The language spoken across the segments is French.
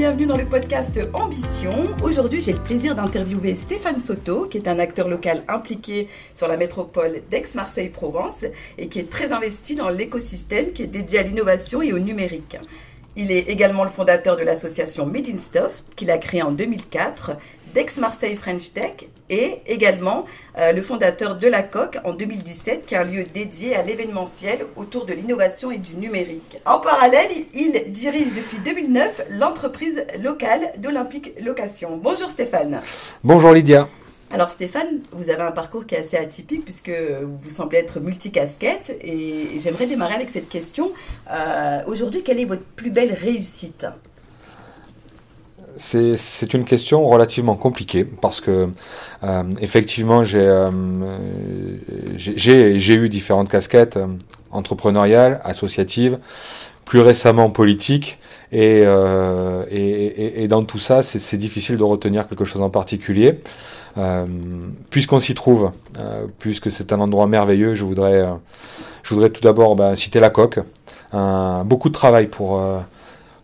bienvenue dans le podcast Ambition. Aujourd'hui, j'ai le plaisir d'interviewer Stéphane Soto, qui est un acteur local impliqué sur la métropole d'Aix-Marseille-Provence et qui est très investi dans l'écosystème qui est dédié à l'innovation et au numérique. Il est également le fondateur de l'association Made Stuff, qu'il a créée en 2004, d'Aix-Marseille French Tech et également euh, le fondateur de la Coque en 2017, qui est un lieu dédié à l'événementiel autour de l'innovation et du numérique. En parallèle, il dirige depuis 2009 l'entreprise locale d'Olympique Location. Bonjour Stéphane. Bonjour Lydia. Alors Stéphane, vous avez un parcours qui est assez atypique puisque vous semblez être multicasquette et j'aimerais démarrer avec cette question. Euh, aujourd'hui, quelle est votre plus belle réussite? C'est une question relativement compliquée parce que euh, effectivement euh, j'ai eu différentes casquettes euh, entrepreneuriales, associatives, plus récemment politiques et, et, et, dans tout ça c'est difficile de retenir quelque chose en particulier. Puisqu'on s'y trouve, puisque c'est un endroit merveilleux, je voudrais, je voudrais tout d'abord bah, citer la coque. beaucoup de travail pour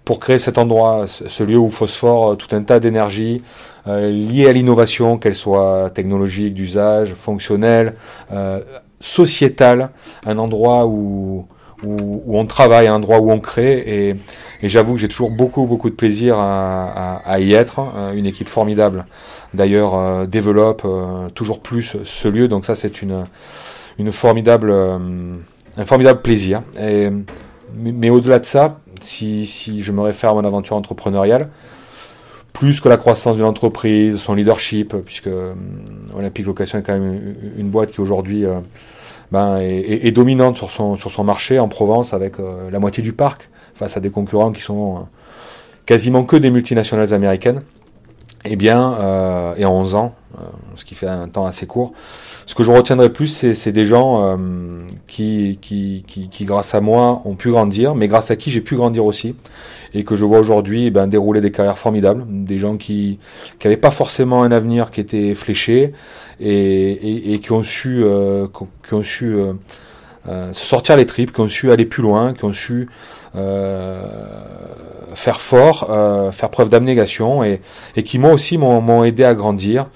pour créer cet endroit, ce lieu où phosphore euh, tout un tas d'énergie euh, liée à l'innovation, qu'elle soit technologique, d'usage, fonctionnelle, euh, sociétale, un endroit où, où, on travaille, un endroit où on crée. Et, et j'avoue que j'ai toujours beaucoup, beaucoup de plaisir à, à, y être. Une équipe formidable, d'ailleurs, développe toujours plus ce lieu. Donc ça, c'est une, une formidable, un formidable plaisir. Et, mais au-delà de ça, si, je me réfère à mon aventure entrepreneuriale, plus que la croissance d'une entreprise, son leadership, puisque euh, Olympique Location est quand même une, boîte qui aujourd'hui euh, ben, est, dominante sur son, marché en Provence avec euh, la moitié du parc, face à des concurrents qui sont quasiment que des multinationales américaines. Eh bien, et en 11 ans, ce qui fait un temps assez court, ce que je retiendrai plus, c'est des gens euh, qui, qui, qui, grâce à moi, ont pu grandir, mais grâce à qui j'ai pu grandir aussi, et que je vois aujourd'hui eh ben, dérouler des carrières formidables, des gens qui n'avaient pas forcément un avenir qui était fléché, et, et, qui ont su, euh, qui ont su euh, se sortir les tripes, qui ont su aller plus loin, qui ont su faire fort, faire preuve d'abnégation, et, et qui moi aussi m'ont aidé à grandir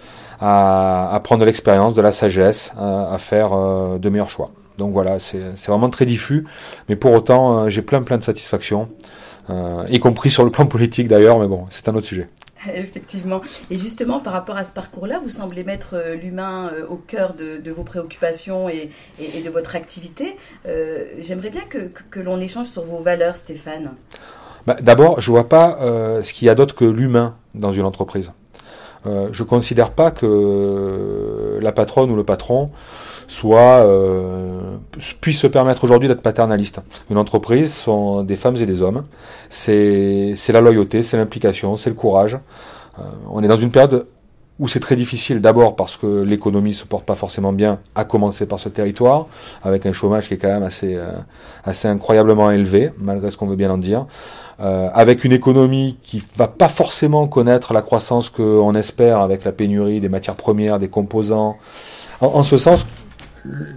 à, à prendre de l'expérience, de la sagesse, à, faire euh, de meilleurs choix. Donc voilà, c'est vraiment très diffus, mais pour autant, euh, j'ai plein plein de satisfaction, euh, y compris sur le plan politique d'ailleurs, mais bon, c'est un autre sujet. Effectivement. Et justement, par rapport à ce parcours-là, vous semblez mettre l'humain au cœur de, de, vos préoccupations et, et, de votre activité. Euh, J'aimerais bien que, que, que l'on échange sur vos valeurs, Stéphane. Bah, D'abord, je vois pas euh, ce qu'il y a d'autre que l'humain dans une entreprise. Euh, je considère pas que la patronne ou le patron soit euh, puisse se permettre aujourd'hui d'être paternaliste. Une entreprise sont des femmes et des hommes. C'est la loyauté, c'est l'implication, c'est le courage. Euh, on est dans une période où c'est très difficile d'abord parce que l'économie se porte pas forcément bien, à commencer par ce territoire, avec un chômage qui est quand même assez, euh, assez incroyablement élevé, malgré ce qu'on veut bien en dire. Euh, avec une économie qui va pas forcément connaître la croissance qu'on espère avec la pénurie des matières premières, des composants. En, ce sens,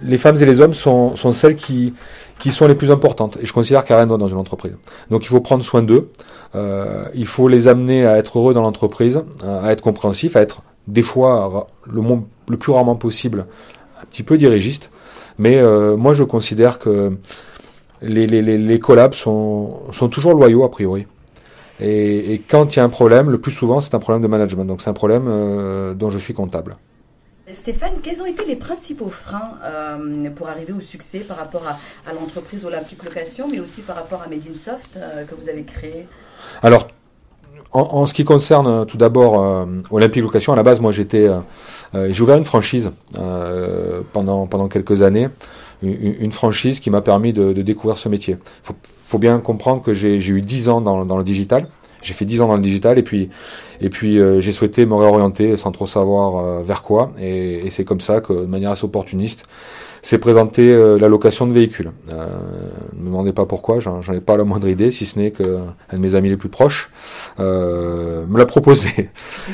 les femmes et les hommes sont, sont celles qui, qui sont les plus importantes. Et je considère qu'il n'y a rien dans une entreprise. Donc il faut prendre soin d'eux. Euh, il faut les amener à être heureux dans l'entreprise, à être compréhensifs, à être des fois le, le plus rarement possible un petit peu dirigiste. Mais euh, moi je considère que les, les, les collabs sont, sont toujours loyaux a priori. Et, et quand il y a un problème, le plus souvent c'est un problème de management. Donc c'est un problème euh, dont je suis comptable. Stéphane, quels ont été les principaux freins euh, pour arriver au succès par rapport à, à l'entreprise Olympique Location, mais aussi par rapport à Made in Soft euh, que vous avez créé? Alors, en, en, ce qui concerne tout d'abord euh, Olympique Location, à la base, moi j'étais, j'ai ouvert une franchise pendant pendant quelques années une, franchise qui m'a permis de, découvrir ce métier. Il faut, bien comprendre que j'ai eu 10 ans dans le digital. J'ai fait 10 ans dans le digital et puis, et puis euh, j'ai souhaité me réorienter sans trop savoir euh, vers quoi. Et, et c'est comme ça que, de manière assez opportuniste, s'est présenté euh, la location de véhicules. me demandez pas pourquoi, j'en ai pas la moindre idée, si ce n'est qu'un de mes amis les plus proches euh, me l'a proposé.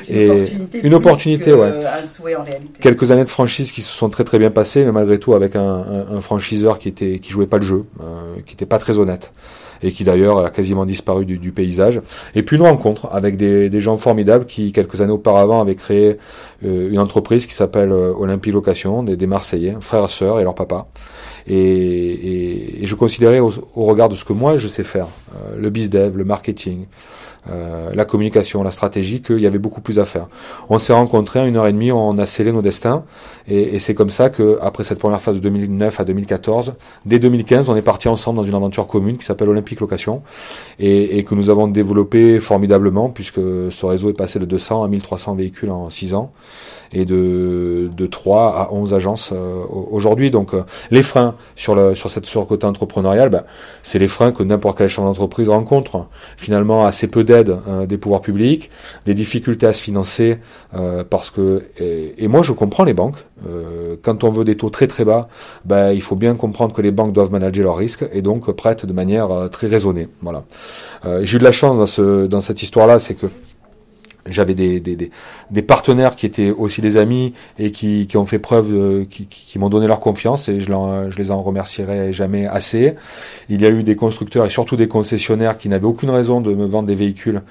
Une opportunité, une opportunité ouais. Un souhait en réalité. Quelques années de franchise qui se sont très très bien passées, mais malgré tout avec un, un, un franchiseur qui était qui jouait pas le jeu, euh, qui était pas très honnête et qui d'ailleurs a quasiment disparu du, paysage. Et puis une rencontre avec des, gens formidables qui, quelques années auparavant, avaient créé euh, une entreprise qui s'appelle euh, Olympique Location, des, des Marseillais, frères sœurs et leur papa. Et, et, et je considérais au, au, regard de ce que moi je sais faire, euh, le bizdev, le marketing, euh, la communication, la stratégie, qu'il y avait beaucoup plus à faire. On s'est rencontrés en une heure et demie, on a scellé nos destins, et, et c'est comme ça que après cette première phase de 2009 à 2014, dès 2015, on est parti ensemble dans une aventure commune qui s'appelle Olympique Location, et, et, que nous avons développé formidablement, puisque ce réseau est passé de 200 à 1300 véhicules en 6 ans et de, de 3 à 11 agences euh, aujourd'hui. Donc euh, les freins sur, le, sur cette sur entrepreneurial, ben, c'est les freins que n'importe quelle chambre d'entreprise rencontre. Finalement, assez peu d'aide euh, des pouvoirs publics, des difficultés à se financer parce que et, et, moi je comprends les banques. quand on veut des taux très très bas, ben, il faut bien comprendre que les banques doivent manager leurs risques et donc prêtent de manière très raisonnée. Voilà. J'ai eu de la chance dans, ce, dans cette histoire-là, c'est que j'avais des, des, partenaires qui étaient aussi des amis et qui, qui ont fait preuve, qui, qui m'ont donné leur confiance et je, je, les en remercierai jamais assez. Il y a eu des constructeurs et surtout des concessionnaires qui n'avaient aucune raison de me vendre des véhicules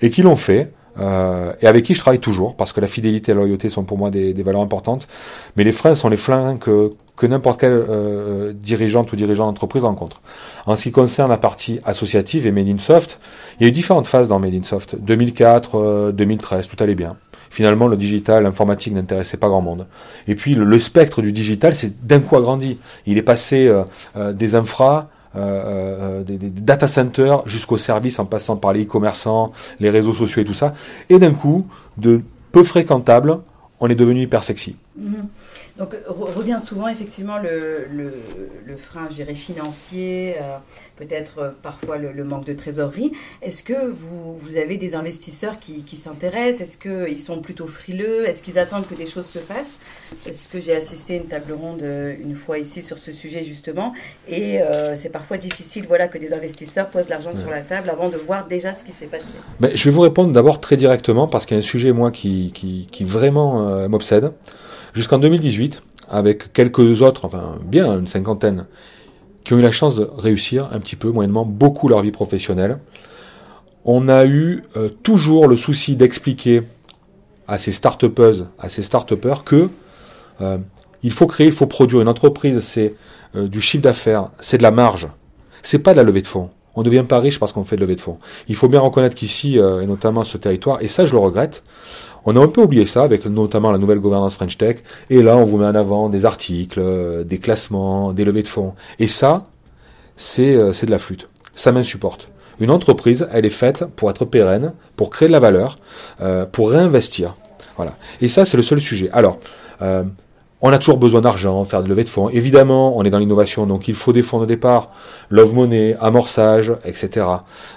et qui l'ont fait. Euh, et avec qui je travaille toujours, parce que la fidélité et la loyauté sont pour moi des, valeurs importantes. Mais les freins sont les freins que, que n'importe quel euh, dirigeante ou dirigeant d'entreprise rencontre. En ce qui concerne la partie associative et Made in Soft, il y a eu différentes phases dans Made in Soft. 2004, euh, 2013, tout allait bien. Finalement, le digital, l'informatique n'intéressait pas grand monde. Et puis, le, le spectre du digital, c'est d'un coup agrandi. Il est passé euh, euh, des infras euh, euh, des, data centers jusqu'aux services en passant par les e-commerçants, les réseaux sociaux et tout ça. Et d'un coup, de peu fréquentable, on est devenu hyper sexy. Mm -hmm. Donc revient souvent effectivement le, le, le frein, je dirais, financier, euh, peut-être euh, parfois le, le, manque de trésorerie. Est-ce que vous, vous, avez des investisseurs qui, qui s'intéressent? Est-ce qu'ils sont plutôt frileux? Est-ce qu'ils attendent que des choses se fassent? Parce que j'ai assisté à une table ronde euh, une fois ici sur ce sujet justement, et euh, c'est parfois difficile voilà, que des investisseurs posent l'argent ouais. sur la table avant de voir déjà ce qui s'est passé. Mais je vais vous répondre d'abord très directement parce qu'il y a un sujet moi qui, qui, qui vraiment euh, m'obsède jusqu'en 2018, avec quelques autres, enfin bien une cinquantaine, qui ont eu la chance de réussir un petit peu, moyennement, beaucoup leur vie professionnelle. On a eu euh, toujours le souci d'expliquer à ces start à ces start que euh, il faut créer, il faut produire une entreprise, c'est euh, du chiffre d'affaires, c'est de la marge, c'est pas de la levée de fonds. On ne devient pas riche parce qu'on fait de levée de fonds. Il faut bien reconnaître qu'ici, euh, et notamment ce territoire, et ça je le regrette, on a un peu oublié ça avec notamment la nouvelle gouvernance French Tech. Et là, on vous met en avant des articles, euh, des classements, des levées de fonds. Et ça, c'est euh, de la flûte. Ça m'insupporte. Une entreprise, elle est faite pour être pérenne, pour créer de la valeur, pour réinvestir. Voilà. Et ça, c'est le seul sujet. Alors, on a toujours besoin d'argent, faire de levée de fonds. Évidemment, on est dans l'innovation, donc il faut des fonds de départ, love money, amorçage, etc.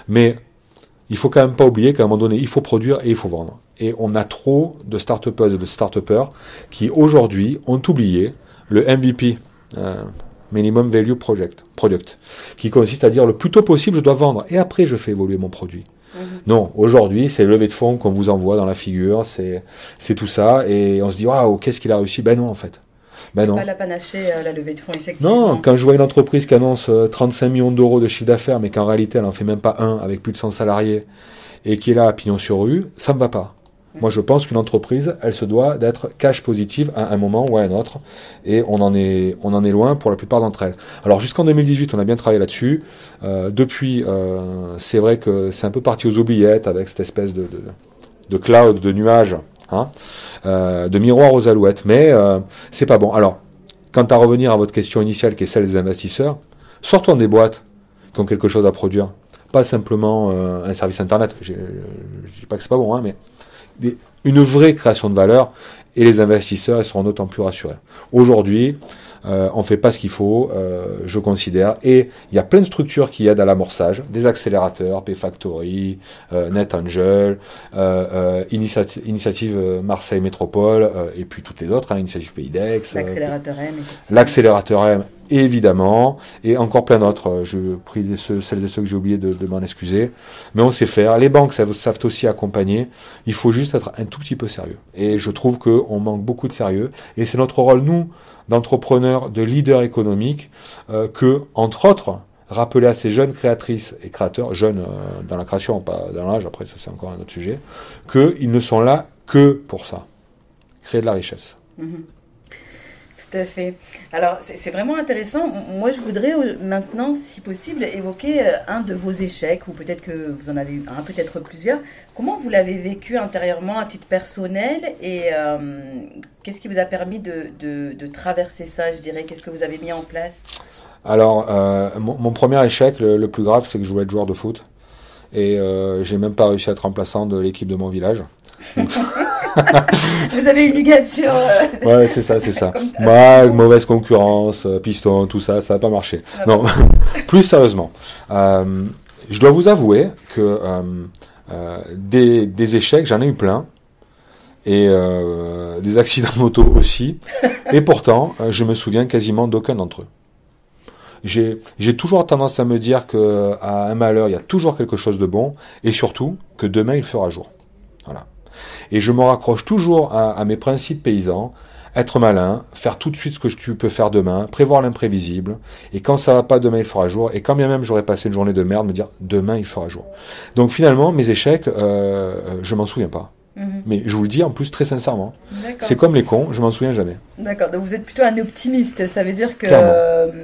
Mais il faut quand même pas oublier qu'à un moment donné, il faut produire et il faut vendre. Et on a trop de start et de start qui aujourd'hui ont oublié le MVP, euh, Minimum Value Project, Product, qui consiste à dire le plus tôt possible, je dois vendre et après je fais évoluer mon produit. Mmh. Non, aujourd'hui, c'est levé de fonds qu'on vous envoie dans la figure, c'est tout ça, et on se dit, waouh, qu'est-ce qu'il a réussi? Ben non, en fait. Ben non. pas la panachée, euh, la levée de fonds, effectivement. Non, quand je vois une entreprise qui annonce euh, 35 millions d'euros de chiffre d'affaires, mais qu'en réalité, elle en fait même pas un, avec plus de 100 salariés, et qui est là à pignon sur rue, ça me va pas. Moi, je pense qu'une entreprise, elle se doit d'être cash positive à un moment ou à un autre, et on en est, on en est loin pour la plupart d'entre elles. Alors jusqu'en 2018, on a bien travaillé là-dessus. Euh, depuis, euh, c'est vrai que c'est un peu parti aux oubliettes avec cette espèce de, cloud, de nuage, hein, euh, de miroir aux alouettes, mais c'est pas bon. Alors, quant à revenir à votre question initiale, qui est celle des investisseurs, sortons des boîtes qui ont quelque chose à produire, pas simplement un service internet. Je dis pas que c'est pas bon, hein, mais des, une vraie création de valeur et les investisseurs ils seront d'autant plus rassurés. Aujourd'hui, euh, on fait pas ce qu'il faut, euh, je considère, et il y a plein de structures qui aident à l'amorçage, des accélérateurs, Pfactory, euh, NetAngel, euh, Initiative, Initiative Marseille Métropole, et puis toutes les autres, hein, Initiative Pays L'accélérateur M. L'accélérateur M évidemment, et encore plein d'autres. Je prie celles et ceux que j'ai oublié de, m'en excuser. Mais on sait faire. Les banques savent, aussi accompagner. Il faut juste être un tout petit peu sérieux. Et je trouve qu'on manque beaucoup de sérieux. Et c'est notre rôle, nous, d'entrepreneurs, de leaders économiques, euh, que, entre autres, rappeler à ces jeunes créatrices et créateurs, jeunes euh, dans la création, pas dans l'âge, après ça c'est encore un autre sujet, qu'ils ne sont là que pour ça, créer de la richesse. Mhm. Tout à fait. Alors, c'est vraiment intéressant. Moi, je voudrais maintenant, si possible, évoquer euh, un de vos échecs, ou peut-être que vous en avez eu un, peut-être plusieurs. Comment vous l'avez vécu intérieurement à titre personnel et euh, qu'est-ce qui vous a permis de, de, traverser ça, je dirais? Qu'est-ce que vous avez mis en place? Alors, euh, mon, premier échec, le, plus grave, c'est que je voulais être joueur de foot. Et euh, j'ai même pas réussi à être remplaçant de l'équipe de mon village. Vous avez une ligature. Euh, ouais, c'est ça, c'est ça. Bah, mauvaise concurrence, euh, piston, tout ça, ça n'a pas marché. Non, plus sérieusement, euh, je dois vous avouer que des, des, échecs, j'en ai eu plein. Et des accidents moto aussi. Et pourtant, je me souviens quasiment d'aucun d'entre eux. J'ai toujours tendance à me dire qu'à un malheur, il y a toujours quelque chose de bon, et surtout que demain il fera jour. Voilà. Et je me raccroche toujours à, mes principes paysans, être malin, faire tout de suite ce que tu peux faire demain, prévoir l'imprévisible, et quand ça va pas, demain il fera jour, et quand bien même j'aurais passé une journée de merde, me dire demain il fera jour. Donc finalement, mes échecs, euh, je m'en souviens pas. Mhm. Mais je vous le dis en plus très sincèrement. C'est comme les cons, je m'en souviens jamais. D'accord, donc vous êtes plutôt un optimiste, ça veut dire que...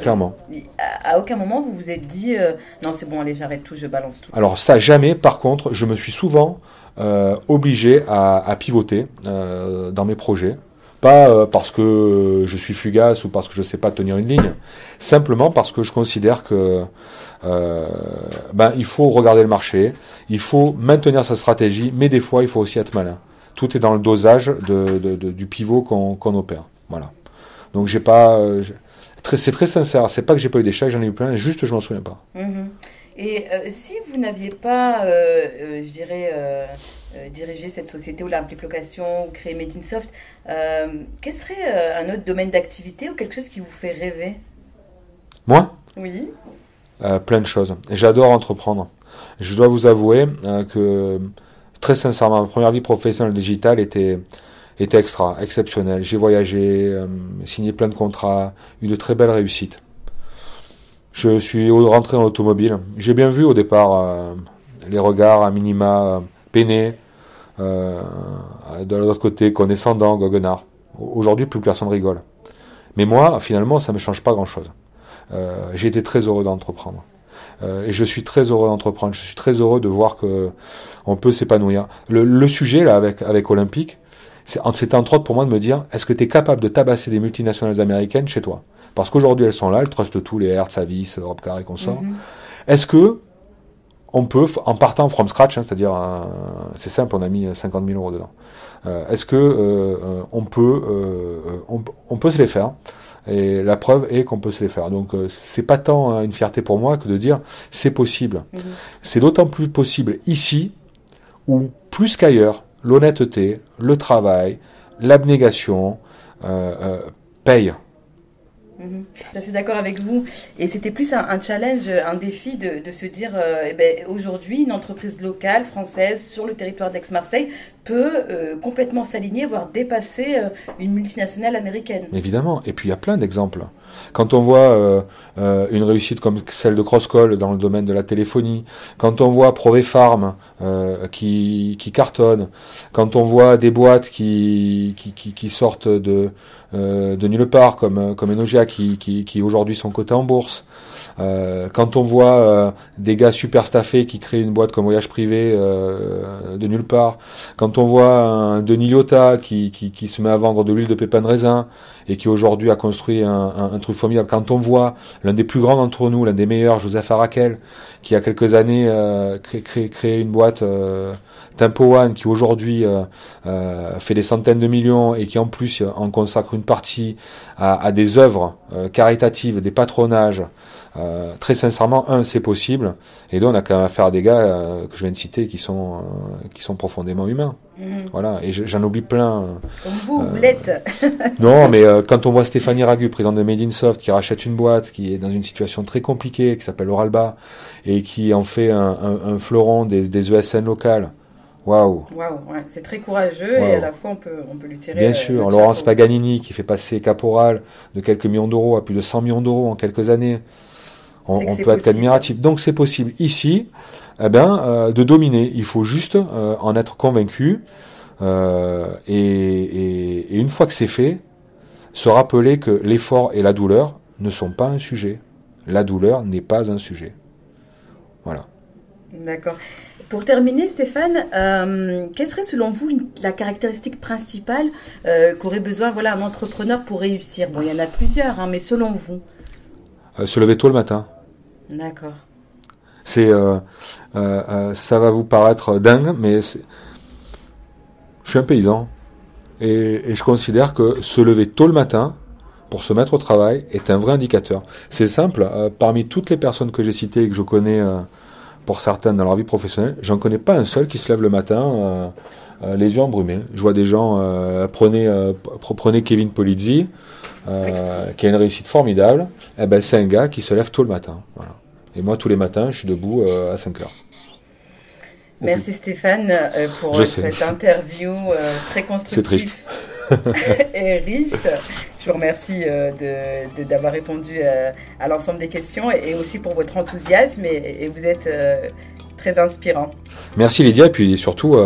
Clairement. Euh, à, aucun moment vous vous êtes dit, euh, non c'est bon, allez j'arrête tout, je balance tout. Alors ça jamais, par contre, je me suis souvent obligé à, pivoter euh, dans mes projets. Pas euh, parce que je suis fugace ou parce que je ne sais pas tenir une ligne, simplement parce que je considère que ben, il faut regarder le marché, il faut maintenir sa stratégie, mais des fois il faut aussi être malin. Tout est dans le dosage de, du pivot qu'on opère. Voilà. Donc j'ai pas, c'est très sincère. C'est pas que j'ai pas eu d'échecs, j'en ai eu plein. Juste je m'en souviens pas. Mm-hmm. Et euh, si vous n'aviez pas, euh, euh, je dirais, dirigé cette société ou l'implication ou créé Made in Soft, quel serait un autre domaine d'activité ou quelque chose qui vous fait rêver? Moi? Oui. plein de choses. J'adore entreprendre. Je dois vous avouer que, très sincèrement, ma première vie professionnelle digitale était, était extra, exceptionnelle. J'ai voyagé, signé plein de contrats, eu de très belles réussites. Je suis rentré dans l'automobile. J'ai bien vu au départ euh, les regards à minima euh, peinés. Euh, de l'autre côté, condescendant, goguenard. Aujourd'hui, plus personne rigole. Mais moi, finalement, ça ne me change pas grand-chose. J'ai été très heureux d'entreprendre. et je suis très heureux d'entreprendre. Je suis très heureux de voir que on peut s'épanouir. Le, sujet là avec avec Olympique, c'était entre autres pour moi de me dire est-ce que tu es capable de tabasser des multinationales américaines chez toi? Parce qu'aujourd'hui, elles sont là, elles trustent tous les Hertz, Avis, Europcar et consorts. Mhm. Est-ce que on peut, en partant from scratch, hein, c'est-à-dire, c'est simple, on a mis 50 000 euros dedans. Euh, est-ce que euh, on peut, euh, on, peut se les faire? Et la preuve est qu'on peut se les faire. Donc, c'est pas tant une fierté pour moi que de dire c'est possible. Mhm. C'est d'autant plus possible ici où plus qu'ailleurs, l'honnêteté, le travail, l'abnégation payent. Mhm. Je suis d'accord avec vous. Et c'était plus un, challenge, un défi de, se dire euh, eh ben, aujourd'hui, une entreprise locale, française, sur le territoire d'Aix-Marseille, peut euh, complètement s'aligner, voire dépasser euh, une multinationale américaine. Évidemment. Et puis il y a plein d'exemples. Quand on voit une réussite comme celle de Crosscall dans le domaine de la téléphonie, quand on voit Provefarm qui, qui cartonne, quand on voit des boîtes qui, qui, sortent de euh, de nulle part, comme, euh, comme Enogia qui, qui, aujourd'hui sont cotés en bourse. Euh, quand on voit euh, des gars super staffés qui créent une boîte comme Voyage Privé euh, de nulle part, quand on voit un Denis Liotta qui, se met à vendre de l'huile de pépin de raisin et qui aujourd'hui a construit un, un, un, truc formidable, quand on voit l'un des plus grands d'entre nous, l'un des meilleurs, Joseph Arakel, qui il y a quelques années crée, crée, crée, une boîte Tempo One qui aujourd'hui euh, euh, fait des centaines de millions et qui en plus en consacre une partie à, à des œuvres euh, caritatives, des patronages, très sincèrement, un, c'est possible, et deux, on a quand même affaire à des gars que je viens de citer qui sont, qui sont profondément humains. Mhm. Voilà, et j'en oublie plein. Comme vous, vous l'êtes. non, mais quand on voit Stéphanie Ragu, présidente de Made in Soft, qui rachète une boîte qui est dans une situation très compliquée, qui s'appelle Oralba, et qui en fait un, un, fleuron des, des ESN locales, Waouh. Waouh, c'est très courageux et à la fois on peut, on peut lui tirer. Bien euh, sûr, Laurence Paganini qui fait passer Caporal de quelques millions d'euros à plus de 100 millions d'euros en quelques années. On, peut être admiratif. Donc c'est possible ici eh ben, euh, de dominer. Il faut juste euh, en être convaincu. et, une fois que c'est fait, se rappeler que l'effort et la douleur ne sont pas un sujet. La douleur n'est pas un sujet. Voilà. D'accord. Pour terminer, Stéphane, euh, quelle serait selon vous la caractéristique principale euh, qu'aurait besoin voilà, un entrepreneur pour réussir? Bon, il y en a plusieurs, hein, mais selon vous? Euh, Se lever tôt le matin. D'accord. C'est, ça va vous paraître dingue, mais je suis un paysan et, et, je considère que se lever tôt le matin pour se mettre au travail est un vrai indicateur. C'est simple. parmi toutes les personnes que j'ai citées et que je connais pour certains dans leur vie professionnelle, j'en connais pas un seul qui se lève le matin euh, euh, les yeux embrumés. Je vois des gens, euh, prenez, prenez Kevin Polizzi, qui a une réussite formidable, eh ben, c'est un gars qui se lève tôt le matin. Voilà. Et moi, tous les matins, je suis debout à 5 heures. Merci Stéphane pour cette interview très constructive. Et riche. Je vous remercie euh, d'avoir répondu euh, à, l'ensemble des questions et, aussi pour votre enthousiasme et, vous êtes euh, très inspirant. Merci Lydia et puis surtout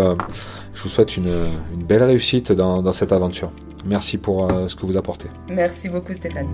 je vous souhaite une, belle réussite dans, dans, cette aventure. Merci pour ce que vous apportez. Merci beaucoup Stéphane.